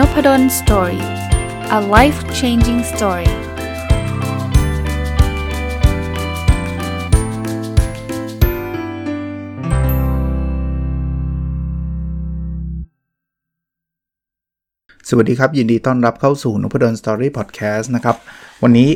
Nopadol Story a life changing story สวัสดีครับ ยินดีต้อนรับเข้าสู่นพดล Story พอดแคสต์นะครับ วันนี้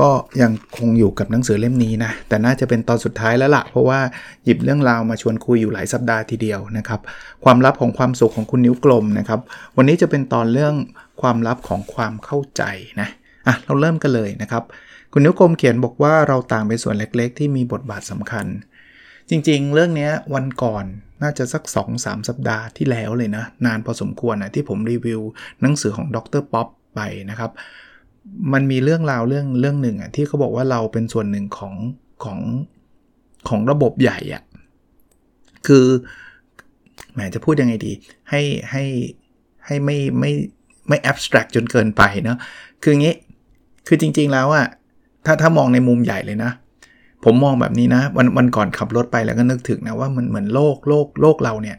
ก็ยังคงอยู่กับหนังสือเล่มนี้นะ แต่น่าจะเป็นตอนสุดท้ายแล้วละ่ะ เพราะว่าหยิบเรื่องราวมาชวนคุยอยู่หลายสัปดาห์ทีเดียวนะครับ ความลับของความสุขของคุณนิ้วกลมนะครับ วันนี้จะเป็นตอนเรื่องความลับของความเข้าใจนะอะเราเริ่มกันเลยนะครับ คุณนิ้วกลมเขียนบอกว่าเราต่างเป็นส่วนเล็กๆ ที่มีบทบาทสำคัญ จริงๆ เรื่องนี้วันก่อนน่าจะสัก 2-3 สัปดาห์ที่แล้วเลยนะ นานพอสมควรนะที่ผมรีวิวหนังสือของดรป๊อปไปนะครับ มันมีเรื่องราวเรื่องเรื่องหนึ่งอะที่เขาบอกว่าเราเป็นส่วนหนึ่งของของของระบบใหญ่อะคือแหมจะพูดยังไงดี ให้ให้ให้ไม่ไม่ไม่แอบสแตรกจนเกินไปเนาะคืองี้คือจริง ๆแล้วอะถ้าถ้ามองในมุมใหญ่เลยนะ ผมมองแบบนี้นะ วันวันก่อนขับรถไปแล้วก็นึกถึงนะว่ามันเหมือนโลกโลกโลกเราเนี่ย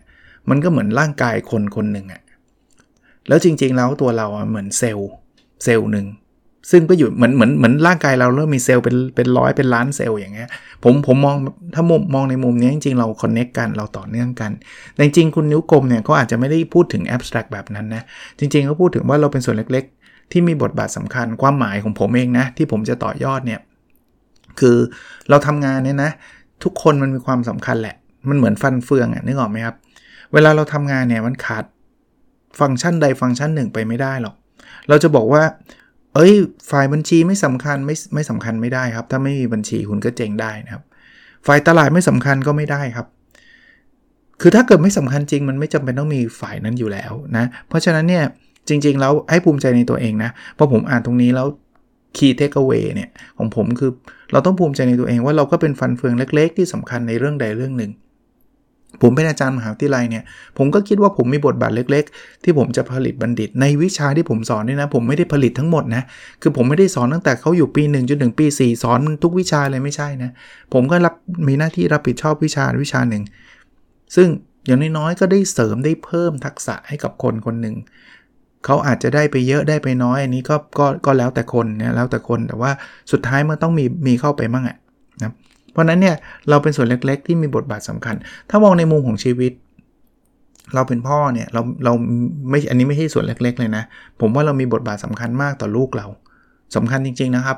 มันก็เหมือนร่างกายคนคนหนึ่งอะแล้วจริง ๆ แล้วตัวเราเหมือนเซลล์เซลล์หนึ่ง ซึ่งก็อยู่เหมือนเหมือนเหมือนร่างกายเราเริ่มมีเซลล์เป็นเป็นร้อยเป็นล้านเซลล์อย่างเงี้ยผมผมมองถ้ามุมมองในมุมนี้จริงๆ เราคอนเน็กกันเราต่อเนื่องกัน แต่จริงๆ คุณนิ้วกลมเนี่ยเขาอาจจะไม่ได้พูดถึงแอบสแตรกแบบนั้นนะ จริงๆเขาพูดถึงว่าเราเป็นส่วนเล็กๆ ที่มีบทบาทสำคัญความหมายของผมเองนะ ที่ผมจะต่อยอดเนี่ย คือเราทำงานเนี่ยนะ ทุกคนมันมีความสำคัญแหละ มันเหมือนฟันเฟืองอะนึกออกไหมครับ เวลาเราทำงานเนี่ยมันขาดฟังก์ชันใดฟังก์ชันหนึ่งไปไม่ได้หรอกเราจะบอกว่า เอ้ย ฝ่ายบัญชีไม่สำคัญไม่ไม่สำคัญไม่ได้ครับ ถ้าไม่มีบัญชีคุณก็เจ๊งได้นะครับ ฝ่ายตลาดไม่สำคัญก็ไม่ได้ครับ คือถ้าเกิดไม่สำคัญจริง มันไม่จำเป็นต้องมีฝ่ายนั้นอยู่แล้วนะ เพราะฉะนั้นเนี่ยจริง ๆ แล้วให้ภูมิใจในตัวเองนะพอผมอ่านตรงนี้แล้ว key takeaway เนี่ยของผมคือเราต้องภูมิใจในตัวเองว่าเราก็เป็นฟันเฟืองเล็ก ๆ ที่สำคัญในเรื่องใดเรื่องหนึ่ง ผมเป็นอาจารย์มหาวิทยาลัยเนี่ย ผมก็คิดว่าผมมีบทบาทเล็ก ๆ ที่ผมจะผลิตบัณฑิต ในวิชาที่ผมสอนเนี่ยนะ ผมไม่ได้ผลิตทั้งหมดนะ คือผมไม่ได้สอนตั้งแต่เขาอยู่ปี1จนถึงปี 4 สอนทุกวิชาเลยไม่ใช่นะ ผมก็รับมีหน้าที่รับผิดชอบวิชาวิชาหนึ่ง ซึ่งอย่างน้อยๆก็ได้เสริมได้เพิ่มทักษะให้กับคนคนหนึ่งเขาอาจจะได้ไปเยอะได้ไปน้อยอันนี้ก็ก็ก็แล้วแต่คนนะแล้วแต่คนแต่ว่าสุดท้ายมันต้องมีมีเข้าไปมั่งอะนะ เพราะนั้นเนี่ยเราเป็นส่วนเล็กๆ ที่มีบทบาทสำคัญ ถ้ามองในมุมของชีวิต เราเป็นพ่อเนี่ยเราเราไม่อันนี้ไม่ใช่ส่วนเล็ก ๆ เลยนะ ผมว่าเรามีบทบาทสำคัญมากต่อลูกเราสำคัญจริง ๆนะครับ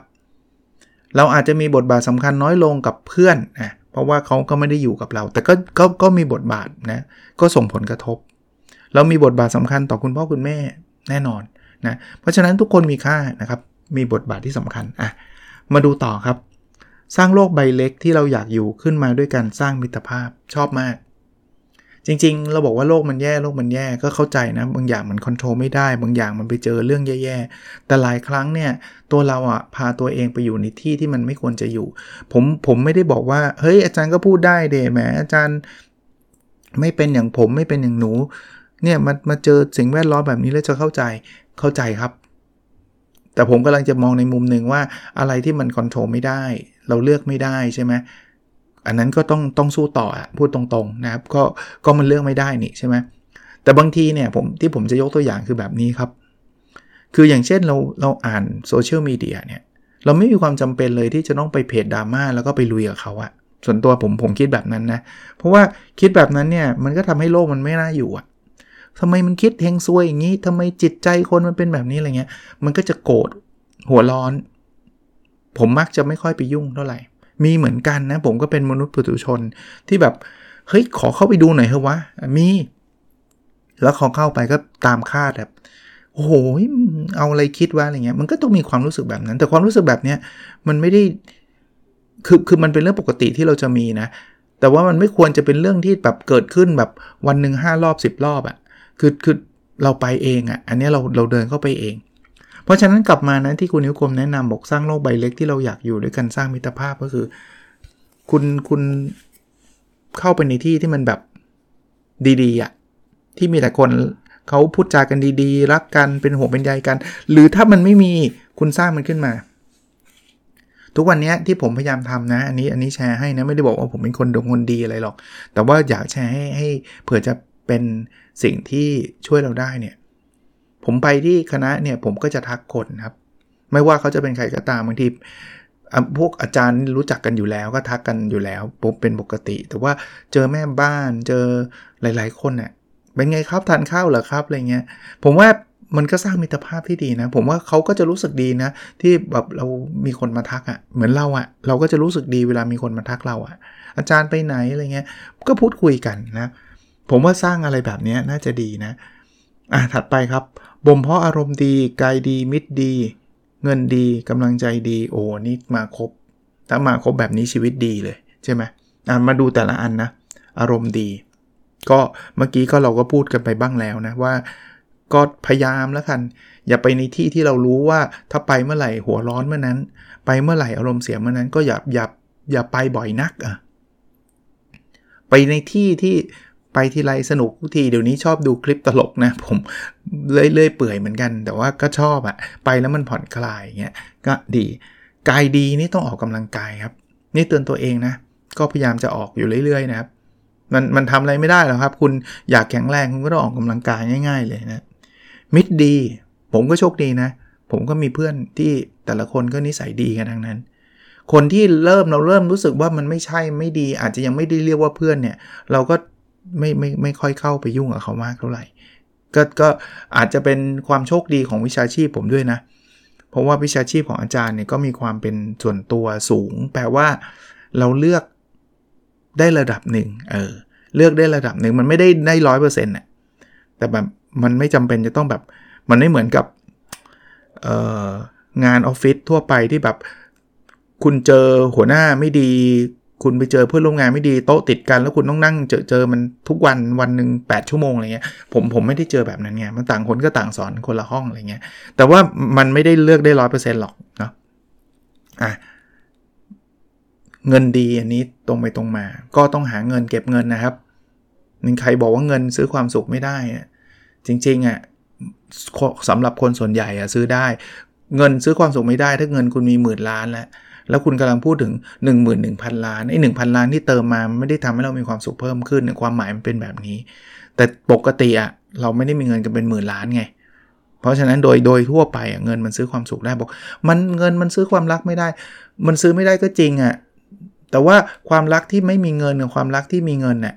เราอาจจะมีบทบาทสำคัญน้อยลงกับเพื่อนนะเพราะว่าเขาก็ไม่ได้อยู่กับเรา แต่ก็ก็ก็มีบทบาทนะก็ส่งผลกระทบ เรามีบทบาทสำคัญต่อคุณพ่อคุณแม่แน่นอนนะเพราะฉะนั้นทุกคนมีค่านะครับมีบทบาทที่สำคัญอะมาดูต่อครับ สร้างโลกใบเล็กที่เราอยากอยู่ขึ้นมาด้วยการสร้างมิตรภาพชอบมาก จริงๆ เราบอกว่าโลกมันแย่โลกมันแย่ก็เข้าใจนะ บางอย่างมันควบคุมไม่ได้ บางอย่างมันไปเจอเรื่องแย่ๆ แต่หลายครั้งเนี่ย ตัวเราอะพาตัวเองไปอยู่ในที่ที่มันไม่ควรจะอยู่ ผมผมไม่ได้บอกว่าเฮ้ยอาจารย์ก็พูดได้เดแหมอาจารย์ไม่เป็นอย่างผมไม่เป็นอย่างหนูเนี่ยมามาเจอสิ่งแวดล้อมแบบนี้แล้วจะเข้าใจเข้าใจครับ แต่ผมกำลังจะมองในมุมหนึ่งว่าอะไรที่มันควบคุมไม่ได้ เราเลือกไม่ได้ใช่ไหมอันนั้นก็ต้องต้องสู้ต่ออะพูดตรงๆนะครับ ก็ก็มันเลือกไม่ได้นี่ใช่ไหมแต่บางทีเนี่ยผมที่ผมจะยกตัวอย่างคือแบบนี้ครับ คืออย่างเช่นเราเราอ่านโซเชียลมีเดียเนี่ยเราไม่มีความจำเป็นเลยที่จะต้องไปเพจดราม่าแล้วก็ไปลุยกับเขาอะส่วนตัวผมผมคิดแบบนั้นนะ เพราะว่าคิดแบบนั้นเนี่ยมันก็ทำให้โลกมันไม่น่าอยู่อะ ทำไมมันคิดเฮงซวยอย่างนี้ทำไมจิตใจคนมันเป็นแบบนี้อะไรเงี้ย มันก็จะโกรธหัวร้อน ผมมักจะไม่ค่อยไปยุ่งเท่าไหร่ มีเหมือนกันนะ ผมก็เป็นมนุษย์ปุถุชนที่แบบเฮ้ยขอเข้าไปดูหน่อยเถอะวะมี แล้วขอเข้าไปก็ตามคาดแบบโอ้โหเอาอะไรคิดว่าอะไรเงี้ยมันก็ต้องมีความรู้สึกแบบนั้น แต่ความรู้สึกแบบเนี้ยมันไม่ได้คือคือมันเป็นเรื่องปกติที่เราจะมีนะ แต่ว่ามันไม่ควรจะเป็นเรื่องที่แบบเกิดขึ้นแบบวันหนึ่งห้ารอบสิบรอบอะ่ะ คือคือเราไปเองอะ่ะ อันนี้เราเราเดินเข้าไปเอง เพราะฉะนั้นกลับมานะที่คุณนิ้วกลมแนะนำบอกสร้างโลกใบเล็กที่เราอยากอยู่ด้วยกันสร้างมิตรภาพก็คือ คุณคุณเข้าไปในที่ที่มันแบบดีๆอะ่ะที่มีแต่คนเขาพูดจากันดีๆ รักกันเป็นห่วงเป็นใยกัน หรือถ้ามันไม่มีคุณสร้างมันขึ้นมา ทุกวันนี้ที่ผมพยายามทำนะ อันนี้อันนี้แชร์ให้นะ ไม่ได้บอกว่าผมเป็นคนดงคนดีอะไรหรอก แต่ว่าอยากแชร์ให้ให้เผื่อจะ เป็นสิ่งที่ช่วยเราได้เนี่ย ผมไปที่คณะเนี่ยผมก็จะทักคนครับ ไม่ว่าเขาจะเป็นใครก็ตามบางทีพวกอาจารย์รู้จักกันอยู่แล้วก็ทักกันอยู่แล้วผมเป็นปกติ แต่ว่าเจอแม่บ้านเจอหลาย ๆ คนเนี่ยเป็นไงครับทานข้าวเหรอครับอะไรเงี้ยผมว่ามันก็สร้างมิตรภาพที่ดีนะ ผมว่าเขาก็จะรู้สึกดีนะ ที่แบบเรามีคนมาทักอะ่ะ เหมือนเราอะ่ะ เราก็จะรู้สึกดีเวลามีคนมาทักเราอะ่ะ อาจารย์ไปไหนอะไรเงี้ยก็พูดคุยกันนะ ผมว่าสร้างอะไรแบบนี้น่าจะดีนะ อะ ถัดไปครับ บ่มเพาะอารมณ์ดี กายดี มิตรดี เงินดีกำลังใจดี โอ้นี่มาครบ ถ้ามาครบแบบนี้ชีวิตดีเลยใช่ไหมอะ มาดูแต่ละอันนะ อารมณ์ดี ก็เมื่อกี้ก็เราก็พูดกันไปบ้างแล้วนะว่าก็พยายามแล้วกัน อย่าไปในที่ที่เรารู้ว่าถ้าไปเมื่อไหร่หัวร้อนเมื่อนั้น ไปเมื่อไหร่อารมณ์เสียเมื่อนั้นก็อย่าอย่าอย่าไปบ่อยนักอะไปในที่ที่ ไปทีไรสนุกทุกทีเดี๋ยวนี้ชอบดูคลิปตลกนะผมเลื่อยเปื่อยเหมือนกัน แต่ว่าก็ชอบอะไปแล้วมันผ่อนคลายเงี้ยก็ดีกายดีนี่ต้องออกกำลังกายครับ นี่เตือนตัวเองนะ ก็พยายามจะออกอยู่เรื่อยๆนะครับมันมันทำอะไรไม่ได้หรอกครับ คุณอยากแข็งแรงคุณก็ต้องออกกำลังกายง่าย ๆ เลยนะมิตรดี ผมก็โชคดีนะ ผมก็มีเพื่อนที่แต่ละคนก็นิสัยดีกันทั้งนั้น คนที่เริ่มเราเริ่มรู้สึกว่ามันไม่ใช่ไม่ดี อาจจะยังไม่ได้เรียกว่าเพื่อนเนี่ย เราก็ ไม่ไม่ไม่ค่อยเข้าไปยุ่งกับเขามากเท่าไหร่ก็ก็อาจจะเป็นความโชคดีของวิชาชีพผมด้วยนะ เพราะว่าวิชาชีพของอาจารย์เนี่ยก็มีความเป็นส่วนตัวสูง แปลว่าเราเลือกได้ระดับหนึ่งเออเลือกได้ระดับหนึ่งมันไม่ได้ได้ร้อยเปอร์เซ็นต์น่ะแต่แบบมันไม่จำเป็นจะต้องแบบ มันไม่เหมือนกับงานออฟฟิศทั่วไปที่แบบ คุณเจอหัวหน้าไม่ดี คุณไปเจอเพื่อนร่วมงานไม่ดีโต๊ะติดกันแล้วคุณต้องนั่งเจอเจอมันทุกวันวันหนึ่ง8 ชั่วโมงอะไรเงี้ยผมผมไม่ได้เจอแบบนั้นไงมันต่างคนก็ต่างสอนคนละห้องอะไรเงี้ยแต่ว่ามันไม่ได้เลือกได้ร้อยเปอร์เซ็นต์หรอกเนาะอะเงินดีอันนี้ตรงไปตรงมา ก็ต้องหาเงินเก็บเงินนะครับมีใครบอกว่าเงินซื้อความสุขไม่ได้จริงๆอะ่ะสำหรับคนส่วนใหญ่อะซื้อได้ เงินซื้อความสุขไม่ได้ ถ้าเงินคุณมีหมื่นล้านแล้ว แล้วคุณกำลังพูดถึง 1 1 0 0 0 ล้านไอ้หนึ่งพันล้านที่เติมมาไม่ได้ทำให้เรามีความสุขเพิ่มขึ้นความหมายมันเป็นแบบนี้ แต่ปกติอะเราไม่ได้มีเงินกันเป็นหมื่นล้านไง เพราะฉะนั้นโดยโดยทั่วไปอะเงินมันซื้อความสุขได้บอก มันเงินมันซื้อความรักไม่ได้ มันซื้อไม่ได้ก็จริงอะแต่ว่าความรักที่ไม่มีเงินกับความรักที่มีเงินเนี่ย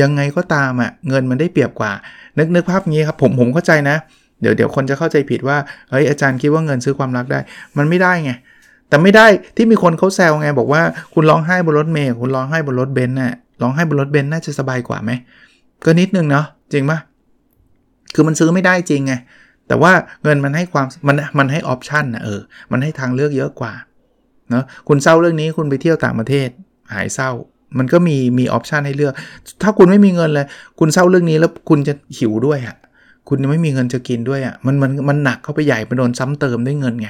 ยังไงก็ตามอะ่ะเงินมันได้เปรียบกว่า นึกนึกภาพงี้ครับผมผมเข้าใจนะ เดี๋ยวเดี๋ยวคนจะเข้าใจผิดว่าเฮ้ยอาจารย์คิดว่าเงินซื้อความรักได้ มันไม่ได้ไง แต่ไม่ได้ที่มีคนเขาแซวไงบอกว่าคุณร้องไห้บนรถเมล์คุณร้องไห้บนรถเบนซ์น่ะร้องไห้บนรถเบนซ์น่าจะสบายกว่าไหมก็นิดนึงเนาะจริงปะคือมันซื้อไม่ได้จริงไงแต่ว่าเงินมันให้ความมันมันให้ option นะเออมันให้ทางเลือกเยอะกว่าเนาะคุณเศร้าเรื่องนี้คุณไปเที่ยวต่างประเทศหายเศร้า มันก็มีมี option ให้เลือก ถ้าคุณไม่มีเงินเลยคุณเศร้าเรื่องนี้แล้วคุณจะหิวด้วยอะ คุณไม่มีเงินจะกินด้วยอะ่ะมันมันมันหนักเข้าไปใหญ่ไปโดนซ้ำเติมด้วยเงินไง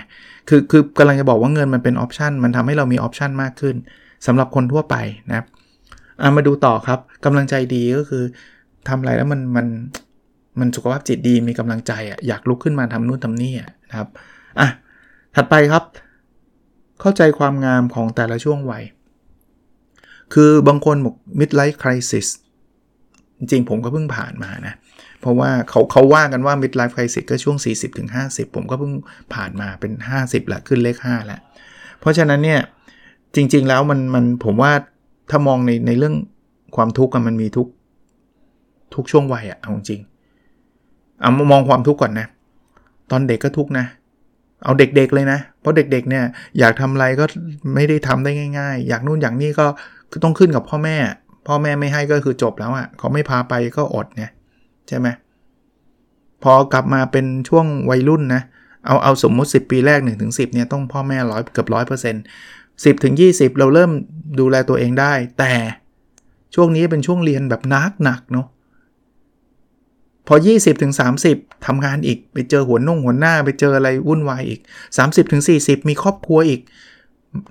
คือคือกำลังจะบอกว่าเงินมันเป็น option มันทำให้เรามี option มากขึ้นสำหรับคนทั่วไปนะครับามาดูต่อครับกำลังใจดีก็คือทำอะไรแล้วมันมันมันสุขภาพจิตดีมีกำลังใจอะอยากลุกขึ้นมาทำนู่นทำนี่อะนะครับอะถัดไปครับ เข้าใจความงามของแต่ละช่วงวัยคือบางคนบอก midlife crisis จริงผมก็เพิ่งผ่านมานะ เพราะว่าเขาเขาว่ากันว่า midlife crisis ก็ช่วง 40-50 ผมก็เพิ่งผ่านมาเป็น 50ละขึ้นเลข5แล้ว เพราะฉะนั้นเนี่ยจริง ๆ แล้วมันมันผมว่าถ้ามองในในเรื่องความทุกข์มันมีทุกทุกช่วงวัยอะเอาจริงเอามองความทุกข์ก่อนนะ ตอนเด็กก็ทุกนะ เอาเด็กๆเลยนะ เพราะเด็กๆเนี่ยอยากทำอะไรก็ไม่ได้ทำได้ง่าย ๆ อยากนู่นอย่างนี้ก็ต้องขึ้นกับพ่อแม่ พ่อแม่ไม่ให้ก็คือจบแล้วอะ่ะเขาไม่พาไปก็อดไง ใช่ไหมพอกลับมาเป็นช่วงวัยรุ่นนะเอาเอาสมมติ 10 ปีแรก1นถึงสิเนี่ยต้องพ่อแม่ร้อยเกือบร้อยเปอร์เซ็นต์สิบถึงยีเราเริ่มดูแลตัวเองได้ แต่ช่วงนี้เป็นช่วงเรียนแบบนักหนักเนาะพอ 20ถึง30ทำงานอีกไปเจอหัวนุ่งหัวหน้า ไปเจออะไรวุ่นวายอีก 30ถึง40 มีครอบครัวอีก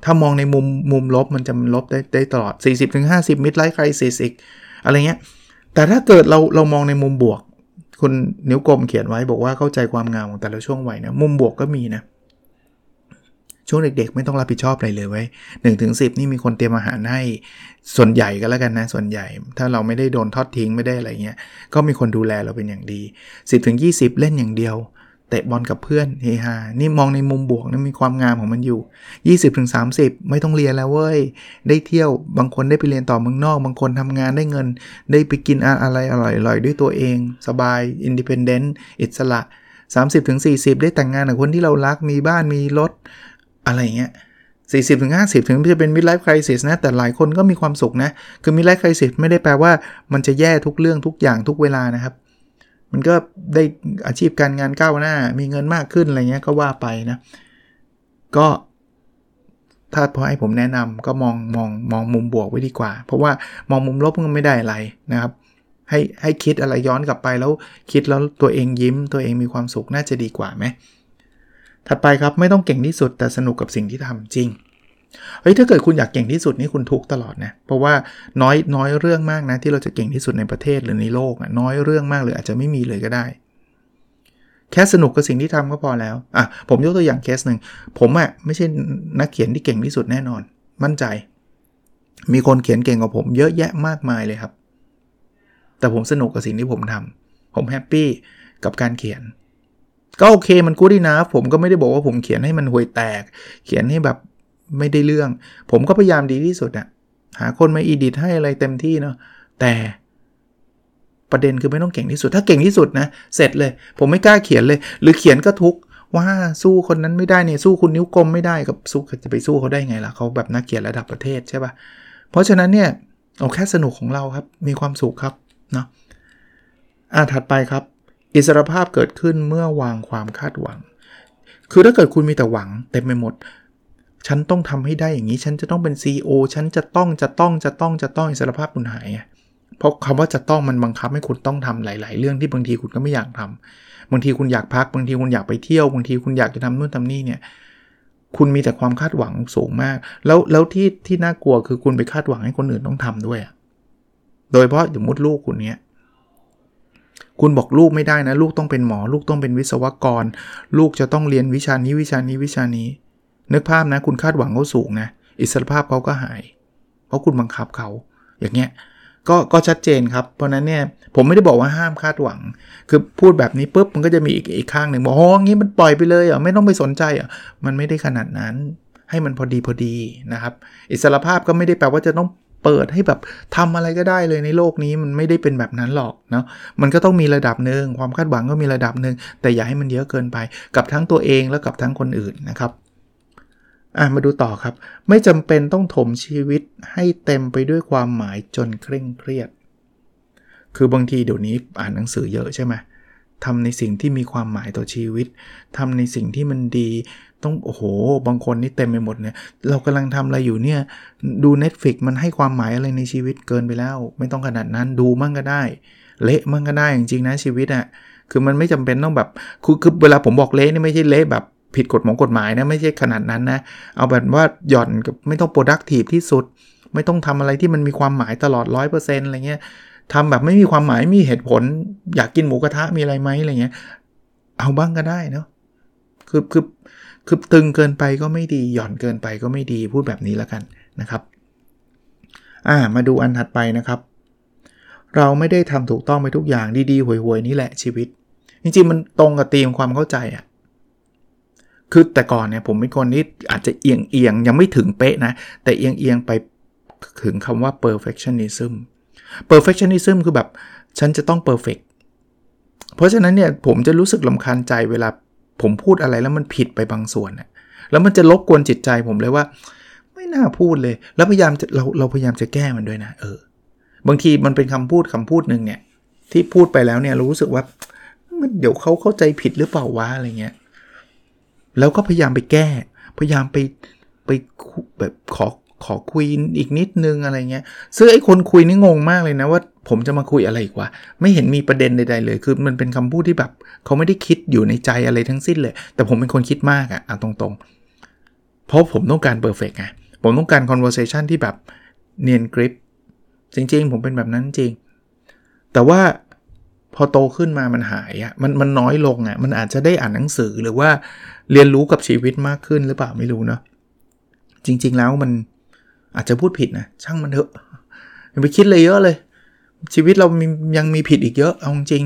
ถ้ามองในมุมมุมลบมันจะลบได้ได้ตลอด 40-50 มิดไลท์ไครซิสอีก อะไรเงี้ย แต่ถ้าเกิดเราเรามองในมุมบวก คุณนิ้วกลมเขียนไว้บอกว่าเข้าใจความงามของแต่ละช่วงวัยนะมุมบวกก็มีนะช่วงเด็กๆ ไม่ต้องรับผิดชอบอะไรเลยไว้หนึ่งถึงสินี่มีคนเตรียมอาหารให้ส่วนใหญ่ก็แล้วกันนะ ส่วนใหญ่ ถ้าเราไม่ได้โดนทอดทิ้งไม่ได้อะไรเงี้ย ก็มีคนดูแลเราเป็นอย่างดี 10ถึงยีเล่นอย่างเดียว เตะบอลกับเพื่อนเฮฮา นี่มองในมุมบวกนะมีความงามของมันอยู่ 20-30 ไม่ต้องเรียนแล้วเว้ย ได้เที่ยว บางคนได้ไปเรียนต่อเมืองนอก บางคนทำงานได้เงิน ได้ไปกินอะไรอร่อยๆ ด้วยตัวเอง สบาย independent อิสระ 30-40 ได้แต่งงานกับคนที่เรารัก มีบ้าน มีรถ อะไรเงี้ย40ถึง50 ถึงจะเป็น midlife crisis นะ แต่หลายคนก็มีความสุขนะ คือ midlife crisis ไม่ได้แปลว่ามันจะแย่ทุกเรื่องทุกอย่างทุกเวลานะครับ มันก็ได้อาชีพการงานก้าวหน้า มีเงินมากขึ้นอะไรเงี้ยก็ว่าไปนะ ก็ ถ้าพอให้ผมแนะนำก็มองมองมองมุมบวกไว้ดีกว่า เพราะว่ามองมุมลบมันไม่ได้อะไรนะครับ ให้ให้คิดอะไรย้อนกลับไปแล้วคิดแล้วตัวเองยิ้ม ตัวเองมีความสุขน่าจะดีกว่าไหมถัดไปครับไม่ต้องเก่งที่สุดแต่สนุกกับสิ่งที่ทำจริง เฮ้ยถ้าเกิดคุณอยากเก่งที่สุดนี่คุณทุกตลอดนะเพราะว่าน้อยน้อยเรื่องมากนะที่เราจะเก่งที่สุดในประเทศหรือในโลกน้อยเรื่องมากเลยอาจจะไม่มีเลยก็ได้ แค่สนุกกับสิ่งที่ทำก็พอแล้วอะผมยกตัวอย่างเคสหนึ่งผมอะ่ะไม่ใช่นักเขียนที่เก่งที่สุดแน่นอน มั่นใจ มีคนเขียนเก่งกว่าผมเยอะแยะมากมายเลยครับ แต่ผมสนุกกับสิ่งที่ผมทำผมแฮปปี้กับการเขียนก็โอเคมันกูดีนะผมก็ไม่ได้บอกว่าผมเขียนให้มันห่วยแตก เขียนให้แบบ ไม่ได้เรื่อง ผมก็พยายามดีที่สุดอะหาคนมาอีดิทให้อะไรเต็มที่เนาะแต่ประเด็นคือไม่ต้องเก่งที่สุด ถ้าเก่งที่สุดนะ เสร็จเลย ผมไม่กล้าเขียนเลย หรือเขียนก็ทุกว่าสู้คนนั้นไม่ได้เนี่ยสู้คุณนิ้วกลมไม่ได้กับสู้จะไปสู้เขาได้ไงล่ะเขาแบบนักเขียนระดับประเทศใช่ปะ่ะเพราะฉะนั้นเนี่ยเอาแค่สนุกของเราครับมีความสุขครับเนาะอ่าถัดไปครับ อิสรภาพเกิดขึ้นเมื่อวางความคาดหวัง คือถ้าเกิดคุณมีแต่หวังเต็มไปหมด ฉันต้องทำให้ได้อย่างนี้ ฉันจะต้องเป็น CEO ฉันจะต้องจะต้องจะต้องจะต้องอิสรภาพคุณหายเพราะคำว่าจะต้องมันบังคับให้คุณต้องทำหลาย ๆ เรื่องที่บางทีคุณก็ไม่อยากทำบางทีคุณอยากพัก บางทีคุณอยากไปเที่ยว บางทีคุณอยากจะทำนู่นทำนี่เนี่ย คุณมีแต่ความคาดหวังสูงมาก แล้วแล้วที่ที่น่ากลัวคือคุณไปคาดหวังให้คนอื่นต้องทำด้วยโดยเพราะสมมติลูกคุณเนี้ยคุณบอกลูกไม่ได้นะ ลูกต้องเป็นหมอ ลูกต้องเป็นวิศวกร ลูกจะต้องเรียนวิชานี้วิชานี้วิชานี้ นึกภาพนะคุณคาดหวังเขาสูงนะอิสรภาพเขาก็หาย เพราะคุณบังคับเขาอย่างเงี้ยก็ก็ชัดเจนครับ เพราะนั้นเนี่ยผมไม่ได้บอกว่าห้ามคาดหวัง คือพูดแบบนี้ปุ๊บมันก็จะมีอีกอีกข้างหนึ่งบอกโอ้งี้มันปล่อยไปเลยอะไม่ต้องไปสนใจอะมันไม่ได้ขนาดนั้น ให้มันพอดีพอดีนะครับ อิสรภาพก็ไม่ได้แปลว่าจะต้องเปิดให้แบบทำอะไรก็ได้เลยในโลกนี้มันไม่ได้เป็นแบบนั้นหรอกเนาะมันก็ต้องมีระดับหนึ่งความคาดหวังก็มีระดับหนึ่งแต่อย่าให้มันเยอะเกินไปกับทั้งตัวเองและกับทั้งคนอื่นนะครับ อะมาดูต่อครับ ไม่จำเป็นต้องถมชีวิตให้เต็มไปด้วยความหมายจนเคร่งเครียด คือบางทีเดี๋ยวนี้อ่านหนังสือเยอะใช่ไหมทำในสิ่งที่มีความหมายต่อชีวิต ทำในสิ่งที่มันดี ต้องโอ้โห บางคนนี่เต็มไปหมดเนี่ย เรากำลังทำอะไรอยู่เนี่ย ดู Netflix มันให้ความหมายอะไรในชีวิตเกินไปแล้ว ไม่ต้องขนาดนั้น ดูมั่งก็ได้ เละมั่งก็ได้จริงๆนะชีวิตอะ่ะ คือมันไม่จำเป็นต้องแบบ คือคือเวลาผมบอกเละนี่ไม่ใช่เละแบบ ผิดกฎหมายกฎหมายนะไม่ใช่ขนาดนั้นนะ เอาแบบว่าหย่อนกับไม่ต้อง productive ที่สุด ไม่ต้องทำอะไรที่มันมีความหมายตลอด 100%อะไรเงี้ยทำแบบไม่มีความหมายมีเหตุผล อยากกินหมูกระทะมีอะไรไหมอะไรเงี้ยเอาบ้างก็ได้เนาะคือคือคือตึงเกินไปก็ไม่ดีหย่อนเกินไปก็ไม่ดีพูดแบบนี้แล้วกันนะครับอ่ามาดูอันถัดไปนะครับ เราไม่ได้ทำถูกต้องไปทุกอย่างดีๆห่วยๆนี่แหละชีวิต จริงๆมันตรงกับธีมความเข้าใจอะ คือแต่ก่อนเนี่ยผมเป็นคนที่อาจจะเอียงเอียงยังไม่ถึงเป๊ะนะ แต่เอียงเอียงไปถึงคำว่า perfectionism perfectionism คือแบบฉันจะต้อง perfect เพราะฉะนั้นเนี่ยผมจะรู้สึกลำคาญใจเวลาผมพูดอะไรแล้วมันผิดไปบางส่วนนะแล้วมันจะลบกวนจิตใจผมเลยว่า ไม่น่าพูดเลย แล้วพยายามเราเราพยายามจะแก้มันด้วยนะเออบางทีมันเป็นคำพูดคำพูดหนึ่งเนี่ยที่พูดไปแล้วเนี่ยรู้สึกว่าเดี๋ยวเขาเข้าใจผิดหรือเปล่าวะอะไรเงี้ย แล้วก็พยายามไปแก้ พยายามไปไปแบบขอขอคุยอีกนิดนึงอะไรเงี้ยซึ่งไอ้คนคุยนี่งงมากเลยนะว่า ผมจะมาคุยอะไรอีกวะไม่เห็นมีประเด็นใดๆเลย คือมันเป็นคำพูดที่แบบเขาไม่ได้คิดอยู่ในใจอะไรทั้งสิ้นเลย แต่ผมเป็นคนคิดมากอะเอาตรงๆ เพราะผมต้องการเพอร์เฟกไงผมต้องการ conversation ที่แบบเนียนกริปจริงๆ ผมเป็นแบบนั้นจริง แต่ว่า พอโตขึ้นมามันหายอะ่ะมันมันน้อยลงอะ่ะมันอาจจะได้อ่านหนังสือหรือว่าเรียนรู้กับชีวิตมากขึ้นหรือเปล่าไม่รู้เนาะจริง ๆ แล้วมันอาจจะพูดผิดนะช่างมันเถอะอย่าไปคิดเลยเยอะเลย ชีวิตเรามียังมีผิดอีกเยอะเอาจริง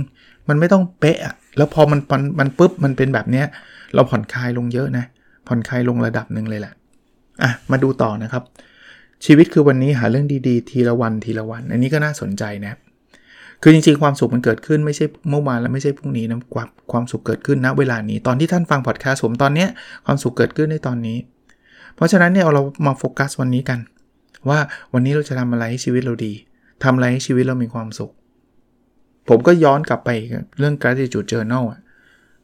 มันไม่ต้องเป๊ะแล้วพอมันมันมันปุ๊บมันเป็นแบบเนี้ยเราผ่อนคลายลงเยอะนะผ่อนคลายลงระดับหนึ่งเลยแหละอะมาดูต่อนะครับ ชีวิตคือวันนี้หาเรื่องดีๆ ทีละวันทีละวัน อันนี้ก็น่าสนใจนะ คือจริงๆ ความสุขมันเกิดขึ้นไม่ใช่เมื่อวานและไม่ใช่พรุ่งนี้นะความความสุขเกิดขึ้นณเวลานี้ตอนที่ท่านฟังพอดแคสต์ผมตอนเนี้ยความสุขเกิดขึ้นในตอนนี้ เพราะฉะนั้นเนี่ยเรามาโฟกัสวันนี้กัน ว่าวันนี้เราจะทำอะไรให้ชีวิตเราดีทำอะไรให้ชีวิตเรามีความสุข ผมก็ย้อนกลับไปเรื่อง gratitude journal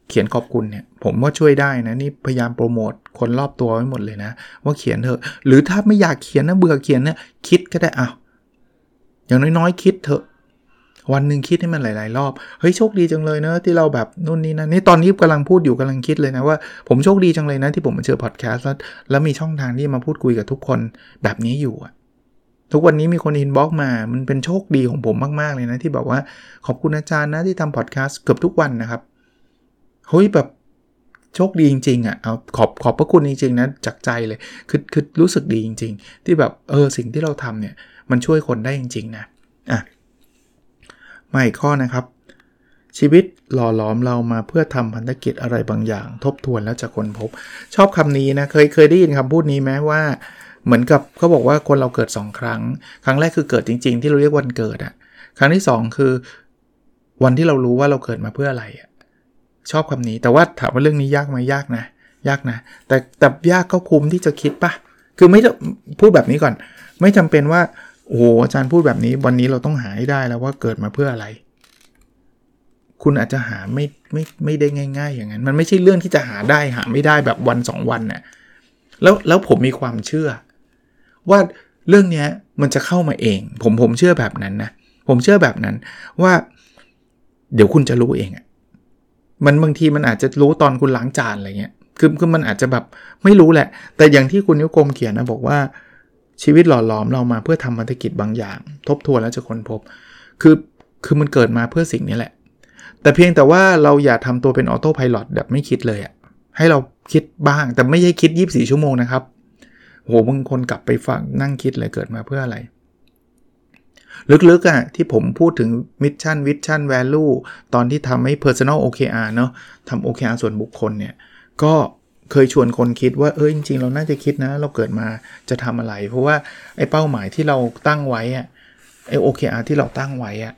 เขียนขอบคุณเนี่ยผมว่าช่วยได้นะนี่พยายามโปรโมทคนรอบตัวไว้หมดเลยนะ ว่าเขียนเถอะหรือถ้าไม่อยากเขียนนะเบื่อเขียนเนะคิดก็ได้อ้าวอย่างน้อยๆ คิดเถอะ วันหนึ่งคิดให้มันหลาย ๆ รอบเฮ้ยโชคดีจังเลยเนะที่เราแบบนู่นนี่นะนี่ตอนนี้กำลังพูดอยู่กำลังคิดเลยนะว่าผมโชคดีจังเลยนะที่ผมมาเจอพอดแคสต์แล้วแล้วมีช่องทางที่มาพูดคุยกับทุกคนแบบนี้อยู่ทุกวันนี้มีคน inbox มา มันเป็นโชคดีของผมมาก ๆ เลยนะ ที่บอกว่าขอบคุณอาจารย์นะที่ทำพอดแคสต์เกือบทุกวันนะครับ เฮ้ยแบบโชคดีจริงๆอะ เอาขอบขอบพระคุณจริงๆนะจากใจเลย คือคือรู้สึกดีจริง ๆ ที่แบบเออสิ่งที่เราทำเนี่ย มันช่วยคนได้จริง ๆ นะ อะ มาอีกข้อนะครับ ชีวิตหล่อหลอมเรามาเพื่อทำพันธกิจอะไรบางอย่าง ทบทวนแล้วจะค้นพบ ชอบคำนี้นะ เคยเคยได้ยินคำพูดนี้ไหมว่าเหมือนกับเขาบอกว่าคนเราเกิด 2 ครั้ง ครั้งแรกคือเกิดจริง ๆ ที่เราเรียกวันเกิดอะครั้งที่ 2 คือ วันที่เรารู้ว่าเราเกิดมาเพื่ออะไรอะชอบคำนี้ แต่ว่าถามว่าเรื่องนี้ยากไหมยากนะ ยากนะ แต่แต่ยากก็คุ้มที่จะคิดปะคือไม่พูดแบบนี้ก่อน ไม่จำเป็นว่า โอ้อาจารย์พูดแบบนี้วันนี้เราต้องหาให้ได้แล้วว่าเกิดมาเพื่ออะไร คุณอาจจะหาไม่ไม่ไม่ได้ง่าย ๆ อย่างนั้น มันไม่ใช่เรื่องที่จะหาได้หาไม่ได้แบบวัน 2 วันนะ่ะแล้วแล้วผมมีความเชื่อ ว่าเรื่องนี้มันจะเข้ามาเอง ผมผมเชื่อแบบนั้นนะผมเชื่อแบบนั้นว่า เดี๋ยวคุณจะรู้เองอะมันบางทีมันอาจจะรู้ตอนคุณล้างจานอะไรเงี้ยคือคือมันอาจจะแบบไม่รู้แหละ แต่อย่างที่คุณนิ้วกลมเขียนนะบอกว่า ชีวิตหล่อหลอมเรามาเพื่อทำพันธกิจบางอย่าง ทบทวนแล้วจะค้นพบ คือคือมันเกิดมาเพื่อสิ่งนี้แหละ แต่เพียงแต่ว่าเราอย่าทำตัวเป็น autopilot แบบไม่คิดเลยอะให้เราคิดบ้างแต่ไม่ใช่คิด 24 ชั่วโมงนะครับโหบางคนกลับไปฟังนั่งคิดเลยเกิดมาเพื่ออะไร ลึกๆอะ่ะที่ผมพูดถึง mission vision value ตอนที่ทำให้ Personal OKR เนาะทำ OKR ส่วนบุคคลเนี่ย ก็เคยชวนคนคิดว่าเออจริงๆ เราน่าจะคิดนะ เราเกิดมาจะทำอะไร เพราะว่าไอ้เป้าหมายที่เราตั้งไว้อะไอ้ OKR ที่เราตั้งไว้อะ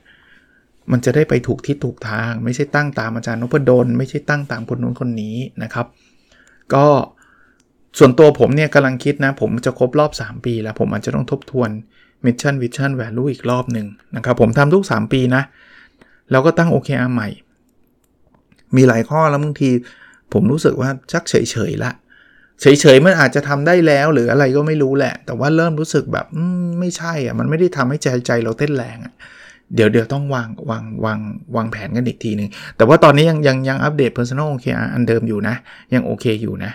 มันจะได้ไปถูกที่ถูกทาง ไม่ใช่ตั้งตามอาจารย์นพดลไม่ใช่ตั้งตามคนนู้นคนนี้นะครับ ก็ส่วนตัวผมเนี่ยกำลังคิดนะ ผมจะครบรอบ 3 ปีแล้ว ผมอาจจะต้องทบทวน Mission Vision Value อีกรอบหนึ่งนะครับ ผมทำทุก 3 ปีนะ แล้วก็ตั้ง OKR ใหม่ มีหลายข้อแล้วบางที ผมรู้สึกว่าชักเฉยๆละเฉยๆมันอาจจะทำได้แล้วหรืออะไรก็ไม่รู้แหละ แต่ว่าเริ่มรู้สึกแบบมไม่ใช่อะมันไม่ได้ทำให้ใจใจเราเต้นแรงอะเดี๋ยวเดี๋ยวต้องวางวางวางวางแผนกันอีกทีหนึ่งแต่ว่าตอนนี้ยังยังยังอัปเดต Personal OKR อันเดิมอยู่นะ ยังโอเคอยู่นะ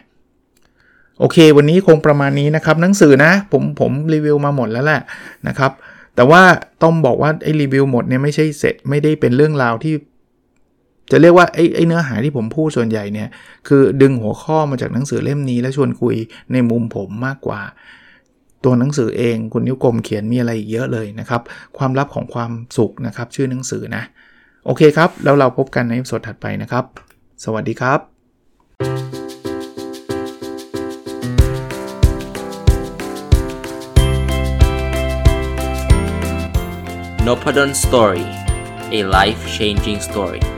โอเค วันนี้คงประมาณนี้นะครับ หนังสือนะ ผมผมรีวิวมาหมดแล้วแหละนะครับ แต่ว่าต้องบอกว่าไอ้รีวิวหมดเนี่ยไม่ใช่เสร็จไม่ได้เป็นเรื่องราวที่ จะเรียกว่าไอ้ไอเนื้อหาที่ผมพูดส่วนใหญ่เนี่ยคือดึงหัวข้อมาจากหนังสือเล่มนี้แล้วชวนคุยในมุมผมมากกว่า ตัวหนังสือเองคุณนิ้วกลมเขียนมีอะไรอีกเยอะเลยนะครับ ความลับของความสุขนะครับ ชื่อหนังสือนะ โอเคครับ แล้วเราพบกันในสดถัดไปนะครับ สวัสดีครับ n o p a d o n Story a life changing story